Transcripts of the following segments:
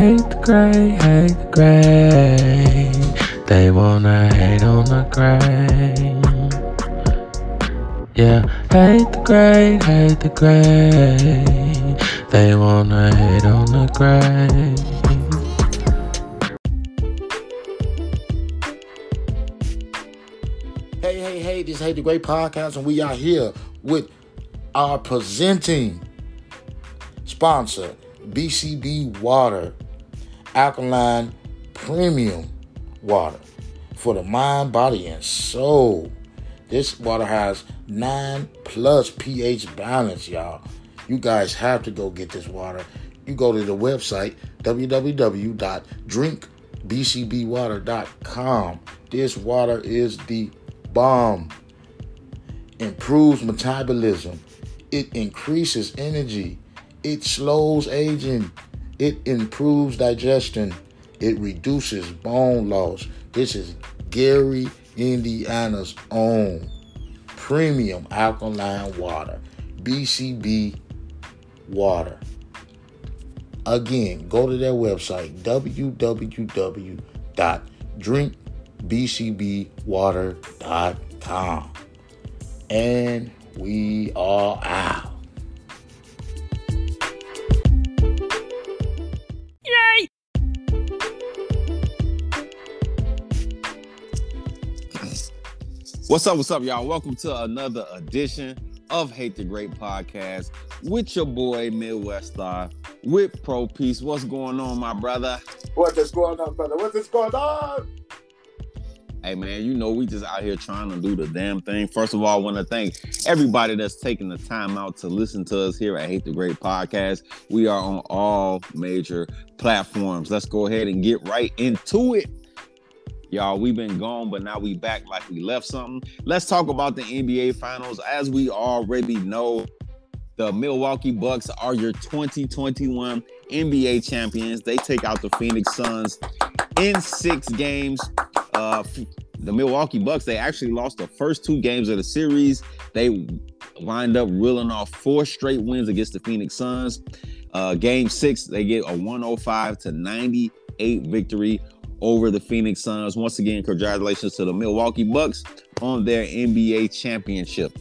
hate the gray, hate the gray. They wanna hate on the gray. Yeah, hate the gray, hate the gray. They wanna hate on the gray. Hey, hey, hey, this is Hate the Great Podcast, and we are here with our presenting sponsor, BCB Water, alkaline premium water for the mind, body, and soul. This water has 9 plus pH balance, y'all. You guys have to go get this water. You go to the website www.drinkbcbwater.com. This water is the bomb. Improves metabolism. It increases energy. It slows aging. It improves digestion. It reduces bone loss. This is Gary, Indiana's own premium alkaline water. BCB water. Again, go to their website www.drinkbcbwater.com. And we are out. What's up? What's up, y'all? Welcome to another edition of Hate the Great Podcast with your boy Midwest Star with Pro Peace. What's going on, my brother? What is going on, brother? What is going on? Hey man, you know we just out here trying to do the damn thing. First of all, I want to thank everybody that's taking the time out to listen to us here at Hate the Great Podcast. We are on all major platforms. Let's go ahead and get right into it. Y'all, we've been gone, but now we back like we left something. Let's talk about the NBA Finals. As we already know, the Milwaukee Bucks are your 2021 NBA champions. They take out the Phoenix Suns in six games. Uh, the Milwaukee Bucks, they actually lost the first two games of the series. They wind up reeling off four straight wins against the Phoenix Suns. Uh, game six, they get a 105 to 98 victory over the Phoenix Suns. Once again, congratulations to the Milwaukee Bucks on their NBA championship.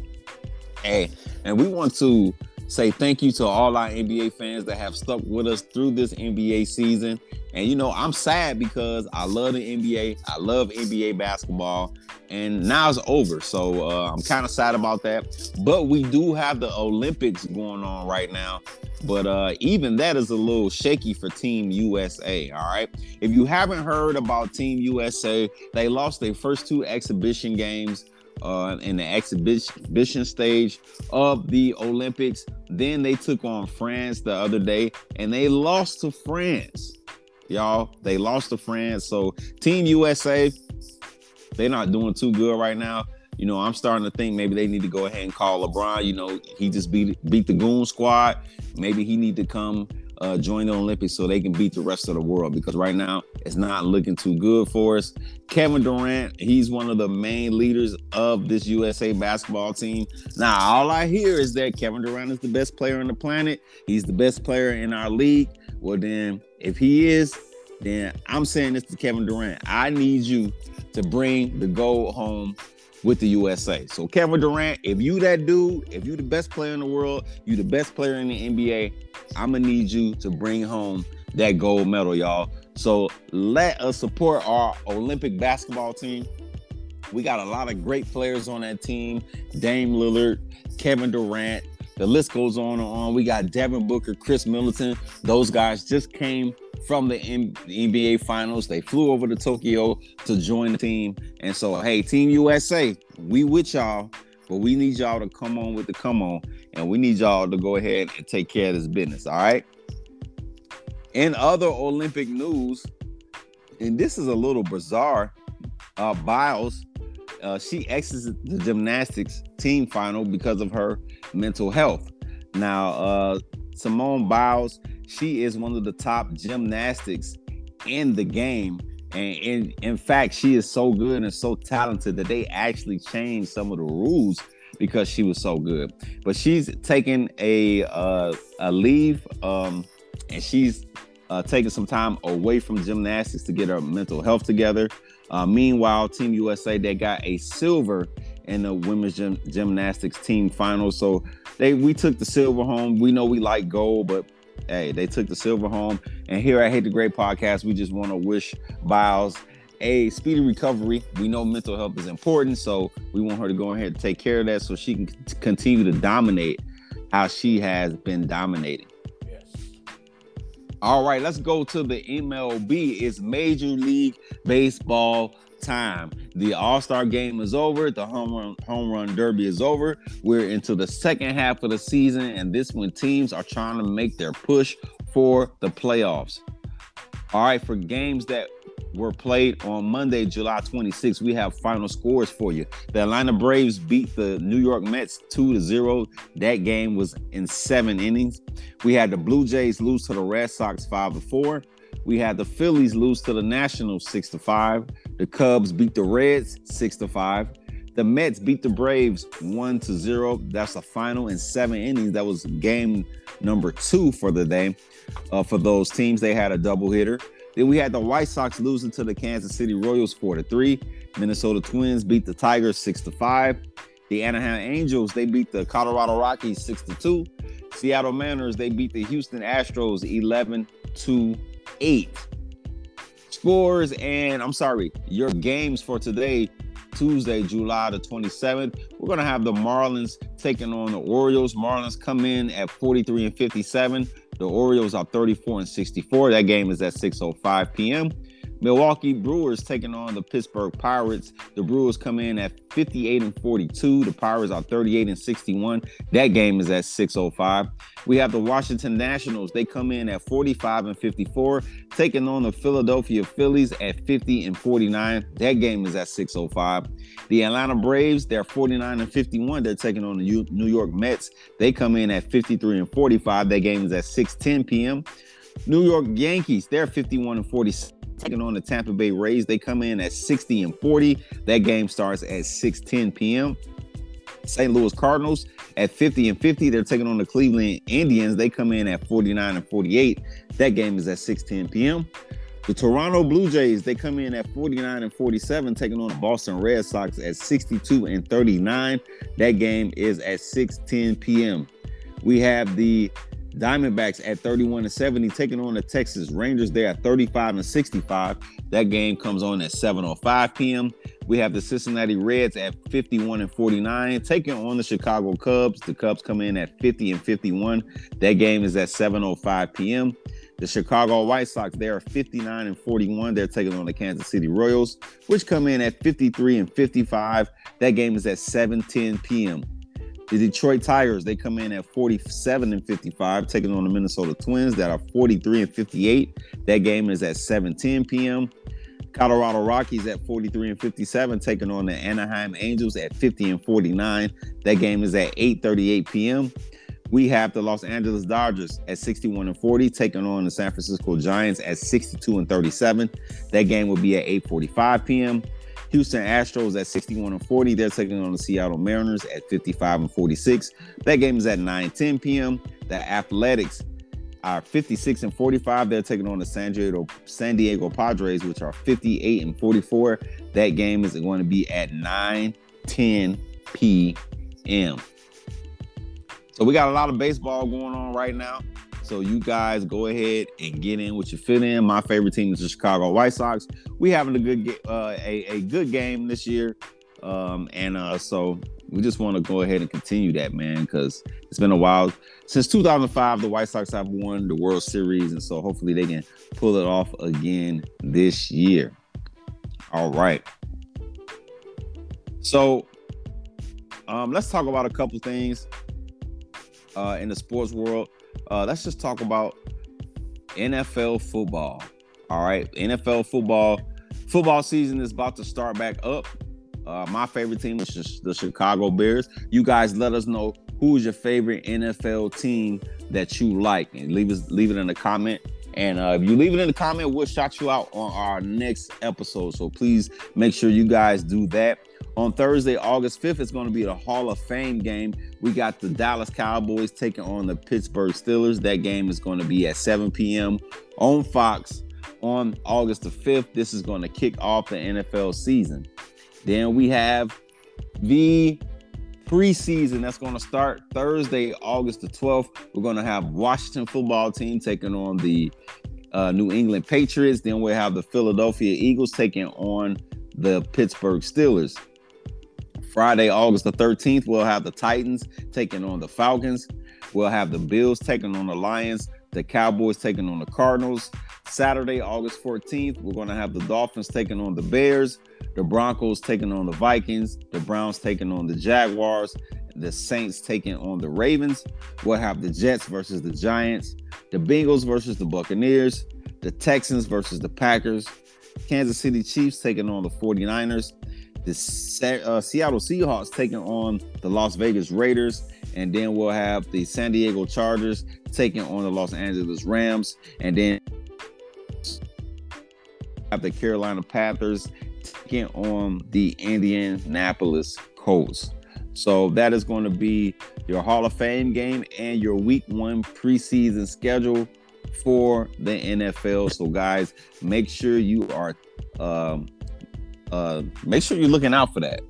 Hey, and we want to say thank you to all our NBA fans that have stuck with us through this NBA season. And you know, I'm sad because I love the NBA. I love NBA basketball. And now it's over. So uh, I'm kind of sad about that. But we do have the Olympics going on right now. But uh, even that is a little shaky for Team USA. All right. If you haven't heard about Team USA, they lost their first two exhibition games uh, in the exhibition stage of the Olympics. Then they took on France the other day and they lost to France. Y'all, they lost to France. So Team USA, they're not doing too good right now. You know, I'm starting to think maybe they need to go ahead and call LeBron. You know, he just beat beat the Goon Squad. Maybe he need to come uh, join the Olympics so they can beat the rest of the world because right now it's not looking too good for us. Kevin Durant, he's one of the main leaders of this USA basketball team. Now, all I hear is that Kevin Durant is the best player on the planet. He's the best player in our league. Well, then, if he is, then I'm saying this to Kevin Durant. I need you to bring the gold home with the USA. So Kevin Durant, if you that dude, if you the best player in the world, you the best player in the NBA, I'm gonna need you to bring home that gold medal, y'all. So let us support our Olympic basketball team. We got a lot of great players on that team. Dame Lillard, Kevin Durant. The list goes on and on. We got Devin Booker, Khris Middleton. Those guys just came from the, M- NBA Finals. They flew over to Tokyo to join the team. And so, hey, Team USA, we with y'all, but we need y'all to come on with the come on, and we need y'all to go ahead and take care of this business. All right. In other Olympic news, and this is a little bizarre, uh, Biles, uh, she exits the gymnastics team final because of her mental health. Now, uh, Simone Biles, she is one of the top gymnastics in the game. And in, in fact, she is so good and so talented that they actually changed some of the rules because she was so good. But she's taking a uh, a leave, um, and she's uh, taking some time away from gymnastics to get her mental health together. Uh, meanwhile, Team USA they got a silver in the women's gym, gymnastics team final. So they we took the silver home. We know we like gold, but hey, they took the silver home. And here at Hate the Great Podcast, we just want to wish Biles a speedy recovery. We know mental health is important, so we want her to go ahead and take care of that so she can continue to dominate how she has been dominating. Yes. All right, let's go to the MLB. It's Major League Baseball time. The All Star game is over. The home run home run derby is over. We're into the second half of the season, and this when teams are trying to make their push for the playoffs. All right, for games that were played on Monday, July 26th. We have final scores for you. The Atlanta Braves beat the New York Mets 2 to 0. That game was in seven innings. We had the Blue Jays lose to the Red Sox 5 to 4. We had the Phillies lose to the Nationals 6 to 5. The Cubs beat the Reds 6 to 5. The Mets beat the Braves 1 to 0. That's a final in seven innings. That was game number two for the day. Uh, for those teams, they had a double hitter. Then we had the White Sox losing to the Kansas City Royals 4 to 3. Minnesota Twins beat the Tigers 6 to 5. The Anaheim Angels, they beat the Colorado Rockies 6 to 2. Seattle Mariners, they beat the Houston Astros 11 to 8. Scores and I'm sorry, your games for today, Tuesday, July the 27th. We're going to have the Marlins taking on the Orioles. Marlins come in at 43 and 57. The Orioles are 34 and 64. That game is at 6:05 p.m. Milwaukee Brewers taking on the Pittsburgh Pirates. The Brewers come in at 58 and 42. The Pirates are 38 and 61. That game is at 6:05. We have the Washington Nationals. They come in at 45 and 54, taking on the Philadelphia Phillies at 50 and 49. That game is at 6:05. The Atlanta Braves, they're 49 and 51. They're taking on the New York Mets. They come in at 53 and 45. That game is at 6:10 p.m. New York Yankees, they're 51 and 46 taking on the Tampa Bay Rays. They come in at 60 and 40. That game starts at 6:10 p.m. St. Louis Cardinals at 50 and 50. They're taking on the Cleveland Indians. They come in at 49 and 48. That game is at 6:10 p.m. The Toronto Blue Jays, they come in at 49 and 47, taking on the Boston Red Sox at 62 and 39. That game is at 6:10 p.m. We have the Diamondbacks at 31 and 70, taking on the Texas Rangers. They're at 35 and 65. That game comes on at 7:05 p.m. We have the Cincinnati Reds at 51 and 49, taking on the Chicago Cubs. The Cubs come in at 50 and 51. That game is at 7:05 p.m. The Chicago White Sox, they are 59 and 41. They're taking on the Kansas City Royals, which come in at 53 and 55. That game is at 7:10 p.m. The Detroit Tigers, they come in at 47 and 55, taking on the Minnesota Twins that are 43 and 58. That game is at 7:10 p.m. Colorado Rockies at 43 and 57, taking on the Anaheim Angels at 50 and 49. That game is at 8:38 p.m. We have the Los Angeles Dodgers at 61 and 40, taking on the San Francisco Giants at 62 and 37. That game will be at 8:45 p.m. Houston Astros at 61 and 40. They're taking on the Seattle Mariners at 55 and 46. That game is at 9 10 p.m. The Athletics are 56 and 45. They're taking on the San Diego, San Diego Padres, which are 58 and 44. That game is going to be at 9 10 p.m. So we got a lot of baseball going on right now. So you guys go ahead and get in what you fit in. My favorite team is the Chicago White Sox. We having a good uh, a, a good game this year. Um, and uh, so we just want to go ahead and continue that, man, because it's been a while since 2005. The White Sox have won the World Series, and so hopefully they can pull it off again this year. All right. So um, let's talk about a couple things uh, in the sports world. Uh, let's just talk about NFL football. All right, NFL football. Football season is about to start back up. Uh, my favorite team is the Chicago Bears. You guys let us know who's your favorite NFL team that you like, and leave us leave it in the comment. And uh, if you leave it in the comment, we'll shout you out on our next episode. So please make sure you guys do that. On Thursday, August 5th, it's going to be the Hall of Fame game. We got the Dallas Cowboys taking on the Pittsburgh Steelers. That game is going to be at 7 p.m. on Fox on August the 5th. This is going to kick off the NFL season. Then we have the preseason that's going to start Thursday, August the 12th. We're going to have Washington football team taking on the uh, New England Patriots. Then we'll have the Philadelphia Eagles taking on the Pittsburgh Steelers. Friday, August the 13th, we'll have the Titans taking on the Falcons. We'll have the Bills taking on the Lions, the Cowboys taking on the Cardinals. Saturday, August 14th, we're going to have the Dolphins taking on the Bears, the Broncos taking on the Vikings, the Browns taking on the Jaguars, the Saints taking on the Ravens. We'll have the Jets versus the Giants, the Bengals versus the Buccaneers, the Texans versus the Packers, Kansas City Chiefs taking on the 49ers, the uh, Seattle Seahawks taking on the Las Vegas Raiders, and then we'll have the San Diego Chargers taking on the Los Angeles Rams, and then have the Carolina Panthers taking on the Indianapolis Colts. So that is going to be your Hall of Fame game and your Week One preseason schedule for the NFL. So guys, make sure you are um, uh, make sure you're looking out for that.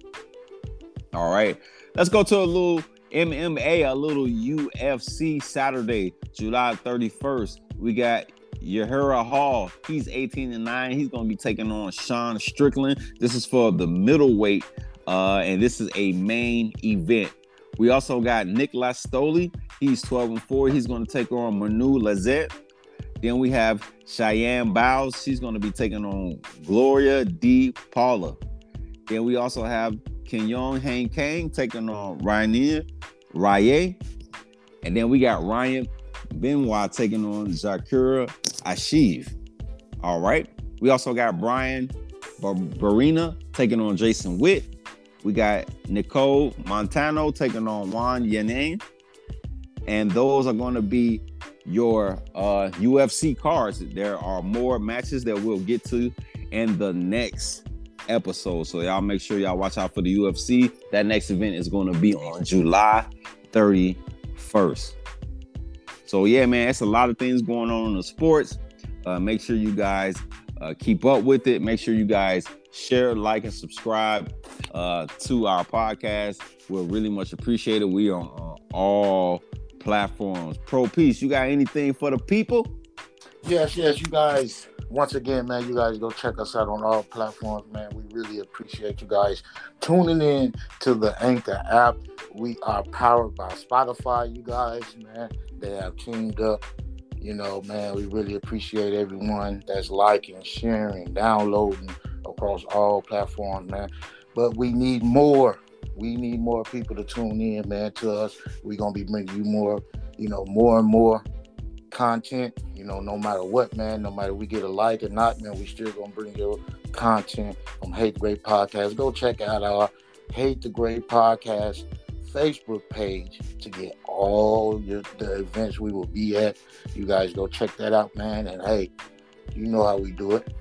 All right, let's go to a little MMA, a little UFC Saturday, July 31st. We got Yahira Hall. He's 18 and 9. He's going to be taking on Sean Strickland. This is for the middleweight, uh, and this is a main event. We also got Nicholas Stoli. He's 12 and 4. He's going to take on Manu Lazette. Then we have Cheyenne Bowles. She's going to be taking on Gloria de Paula. Then we also have Kenyon Hang Kang taking on Rainier Raye. And then we got Ryan Benoit taking on Zakura Ashiv. All right. We also got Brian Barina taking on Jason Witt. We got Nicole Montano taking on Juan Yanin. And those are going to be your uh, UFC cards. There are more matches that we'll get to in the next episode. So y'all make sure y'all watch out for the UFC. That next event is going to be on July 31st. So yeah, man, it's a lot of things going on in the sports. Uh, make sure you guys uh, keep up with it. Make sure you guys share, like, and subscribe uh, to our podcast. We'll really much appreciate it. We are on all platforms. Pro Peace, you got anything for the people? Yes, yes, you guys. Once again, man, you guys go check us out on all platforms, man. We really appreciate you guys tuning in to the Anchor app. We are powered by Spotify, you guys, man. They have teamed up. You know, man, we really appreciate everyone that's liking, sharing, downloading across all platforms, man. But we need more we need more people to tune in, man, to us. We're gonna be bringing you more, you know, more and more content. You know, no matter what, man, no matter we get a like or not, man, we still gonna bring you content from Hate the Great Podcast. Go check out our Hate the Great Podcast Facebook page to get all your, the events we will be at. You guys go check that out, man. And hey, you know how we do it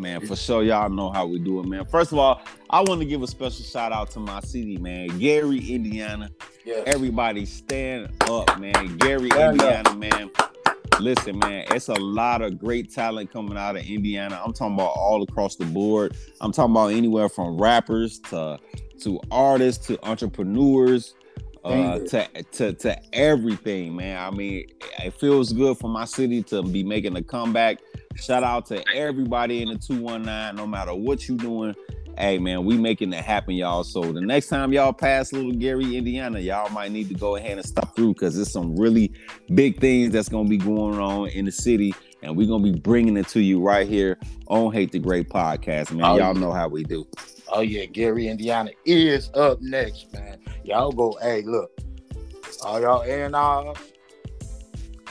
man. For sure, y'all know how we do it, man. First of all, I want to give a special shout out to my city, man, Gary, Indiana. Yes. Everybody stand up, man. Gary, stand Indiana, up. man. Listen, man, it's a lot of great talent coming out of Indiana. I'm talking about all across the board. I'm talking about anywhere from rappers to to artists to entrepreneurs uh, to, to to everything, man. I mean, it feels good for my city to be making a comeback. Shout out to everybody in the 219, no matter what you doing. Hey man, we making it happen, y'all. So the next time y'all pass Little Gary, Indiana, y'all might need to go ahead and stop through because there's some really big things that's gonna be going on in the city, and we're gonna be bringing it to you right here on Hate the Great podcast, man. Oh, y'all know how we do. Oh yeah, Gary, Indiana is up next, man. Y'all go, hey, look, all y'all and all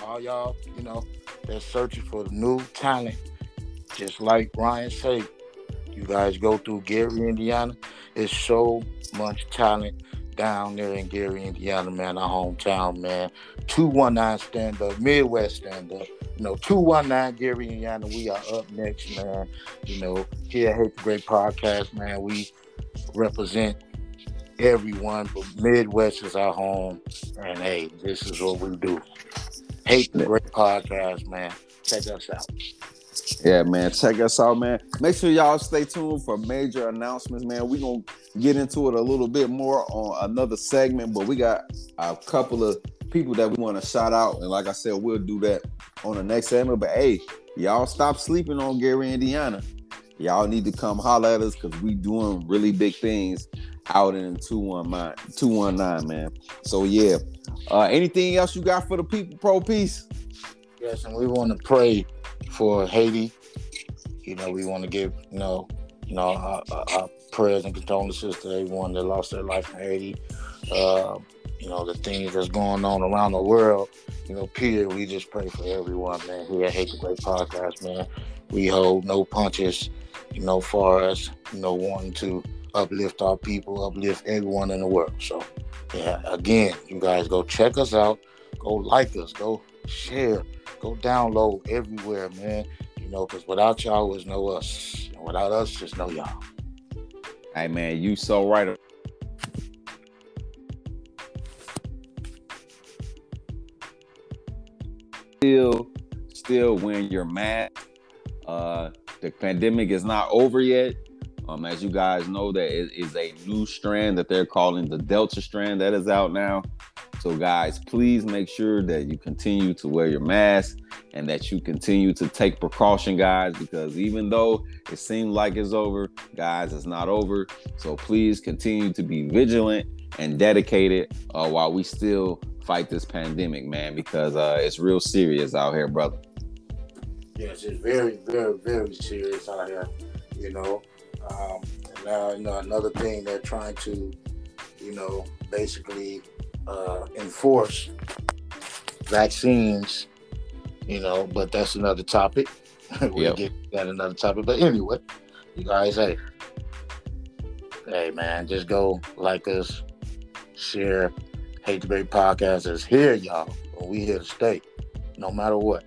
all y'all, you know, that's searching for the new talent, just like Ryan said, you guys go through Gary, Indiana. It's so much talent down there in Gary, Indiana, man, our hometown, man. 219 stand up, Midwest stand up. You know, 219 Gary, Indiana, we are up next, man. You know, here at Hate the Great Podcast, man, we represent everyone, but Midwest is our home. And hey, this is what we do. Hate the Great Podcast, man. Check us out. Yeah, man. Check us out, man. Make sure y'all stay tuned for major announcements, man. We're gonna get into it a little bit more on another segment, but we got a couple of people that we want to shout out. And like I said, we'll do that on the next segment. But hey, y'all stop sleeping on Gary, Indiana. Y'all need to come holler at us because we doing really big things out in 219, 219 man. So yeah. Uh anything else you got for the people, pro peace? Yes, and we want to pray for Haiti. You know, we want to give, you know, you know, our, our prayers and condolences to everyone that lost their life in Haiti. Uh, you know, the things that's going on around the world. You know, period. We just pray for everyone, man. Here at Hate the Great Podcast, man. We hold no punches, you know, for us, you know, wanting to uplift our people, uplift everyone in the world. So, yeah, again, you guys go check us out, go like us, go share, go download everywhere, man. You know, because without y'all, there's no us. And without us, just no y'all. Hey, man, you so right. Still, still wearing your mask. Uh, the pandemic is not over yet. Um, as you guys know, that it is a new strand that they're calling the Delta strand that is out now. So, guys, please make sure that you continue to wear your mask and that you continue to take precaution, guys, because even though it seems like it's over, guys, it's not over. So, please continue to be vigilant and dedicated uh, while we still fight this pandemic, man, because uh, it's real serious out here, brother. Yes, it's very, very, very serious out here, you know. Um, and now, you know, another thing they're trying to, you know, basically uh, enforce vaccines, you know, but that's another topic. we Yep. get that another topic. But anyway, you guys, hey, hey, man, just go like us, share. Hate the Great Podcast is here, y'all. We here to stay, no matter what.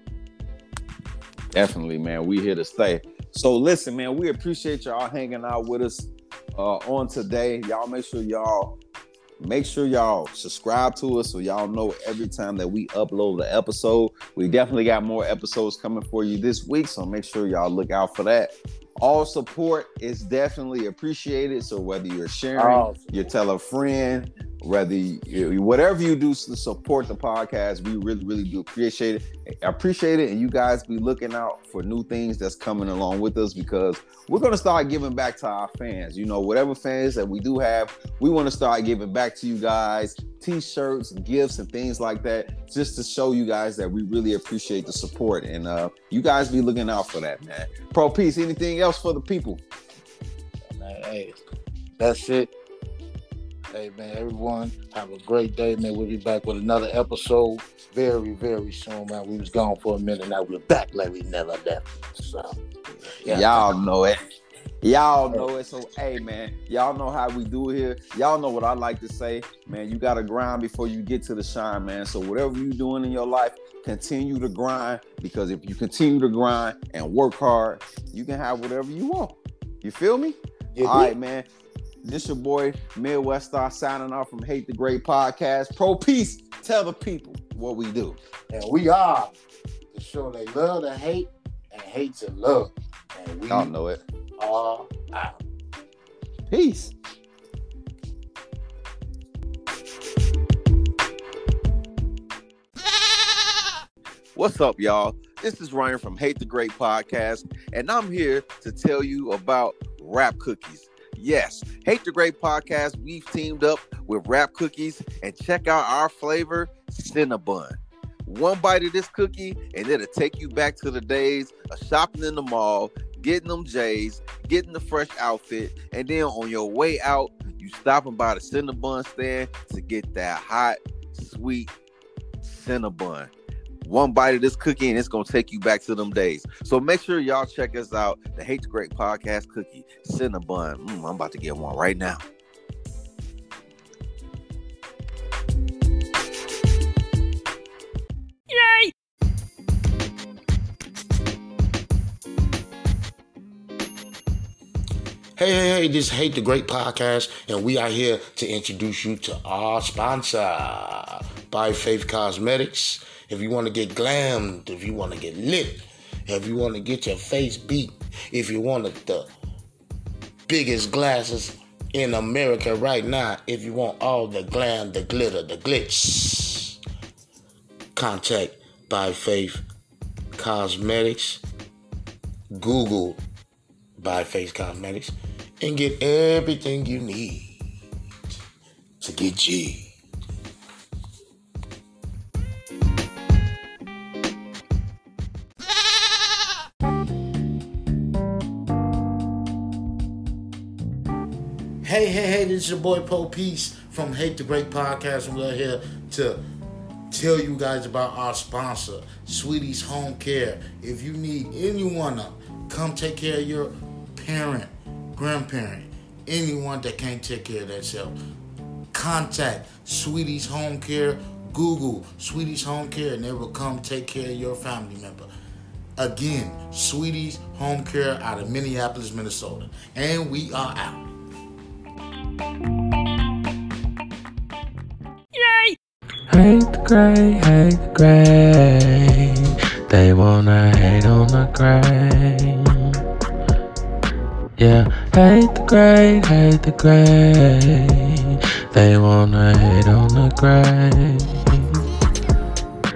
Definitely, man. We here to stay. So listen, man, we appreciate y'all hanging out with us uh, on today. Y'all make sure y'all make sure y'all subscribe to us so y'all know every time that we upload the episode. We definitely got more episodes coming for you this week, so make sure y'all look out for that. All support is definitely appreciated. So whether you're sharing, All you tell a friend, whether you, whatever you do to support the podcast, we really, really do appreciate it. I appreciate it, and you guys be looking out for new things that's coming along with us because we're gonna start giving back to our fans. You know, whatever fans that we do have, we want to start giving back to you guys, t-shirts, gifts, and things like that, just to show you guys that we really appreciate the support. And uh, you guys be looking out for that, man. Pro Peace. Anything else for the people? Hey, that's it. Hey man, everyone have a great day, man. We'll be back with another episode very, very soon, man. We was gone for a minute, now we're back like we never left. So, yeah. Y'all know it. Y'all know it. So, hey, man, y'all know how we do here. Y'all know what I like to say, man. You got to grind before you get to the shine, man. So, whatever you're doing in your life, continue to grind because if you continue to grind and work hard, you can have whatever you want. You feel me? You All right, did. man. This your boy Midwest Star signing off from Hate the Great Podcast. Pro Peace. Tell the people what we do. And we are the show they love to hate and hate to love. And we Y'all know it. are out. Peace. What's up, y'all? This is Ryan from Hate the Great Podcast, and I'm here to tell you about Rap Cookies. Yes, Hate the Great Podcast, we've teamed up with Wrap Cookies, and check out our flavor, Cinnabon. One bite of this cookie, and it'll take you back to the days of shopping in the mall, getting them J's, getting the fresh outfit, and then on your way out, you stopping by the Cinnabon stand to get that hot, sweet Cinnabon. One bite of this cookie, and it's gonna take you back to them days. So make sure y'all check us out. The Hate the Great Podcast cookie, Cinnabon. Mm, I'm about to get one right now. Yay! Hey, hey, hey, this is Hate the Great Podcast, and we are here to introduce you to our sponsor, By Faith Cosmetics. If you want to get glammed, if you want to get lit, if you want to get your face beat, if you want the biggest glasses in America right now, if you want all the glam, the glitter, the glitz, contact By Faith Cosmetics. Google By Faith Cosmetics and get everything you need to get G. Is your boy Poe Peace from Hate the Great Podcast, we're here to tell you guys about our sponsor, Sweeties Home Care. If you need anyone to come take care of your parent, grandparent, anyone that can't take care of themselves, contact Sweeties Home Care. Google Sweeties Home Care, and they will come take care of your family member. Again, Sweeties Home Care out of Minneapolis, Minnesota. And we are out. Hate the gray, hate the gray. They wanna hate on the gray. Yeah, hate the gray, hate the gray. They wanna hate on the gray.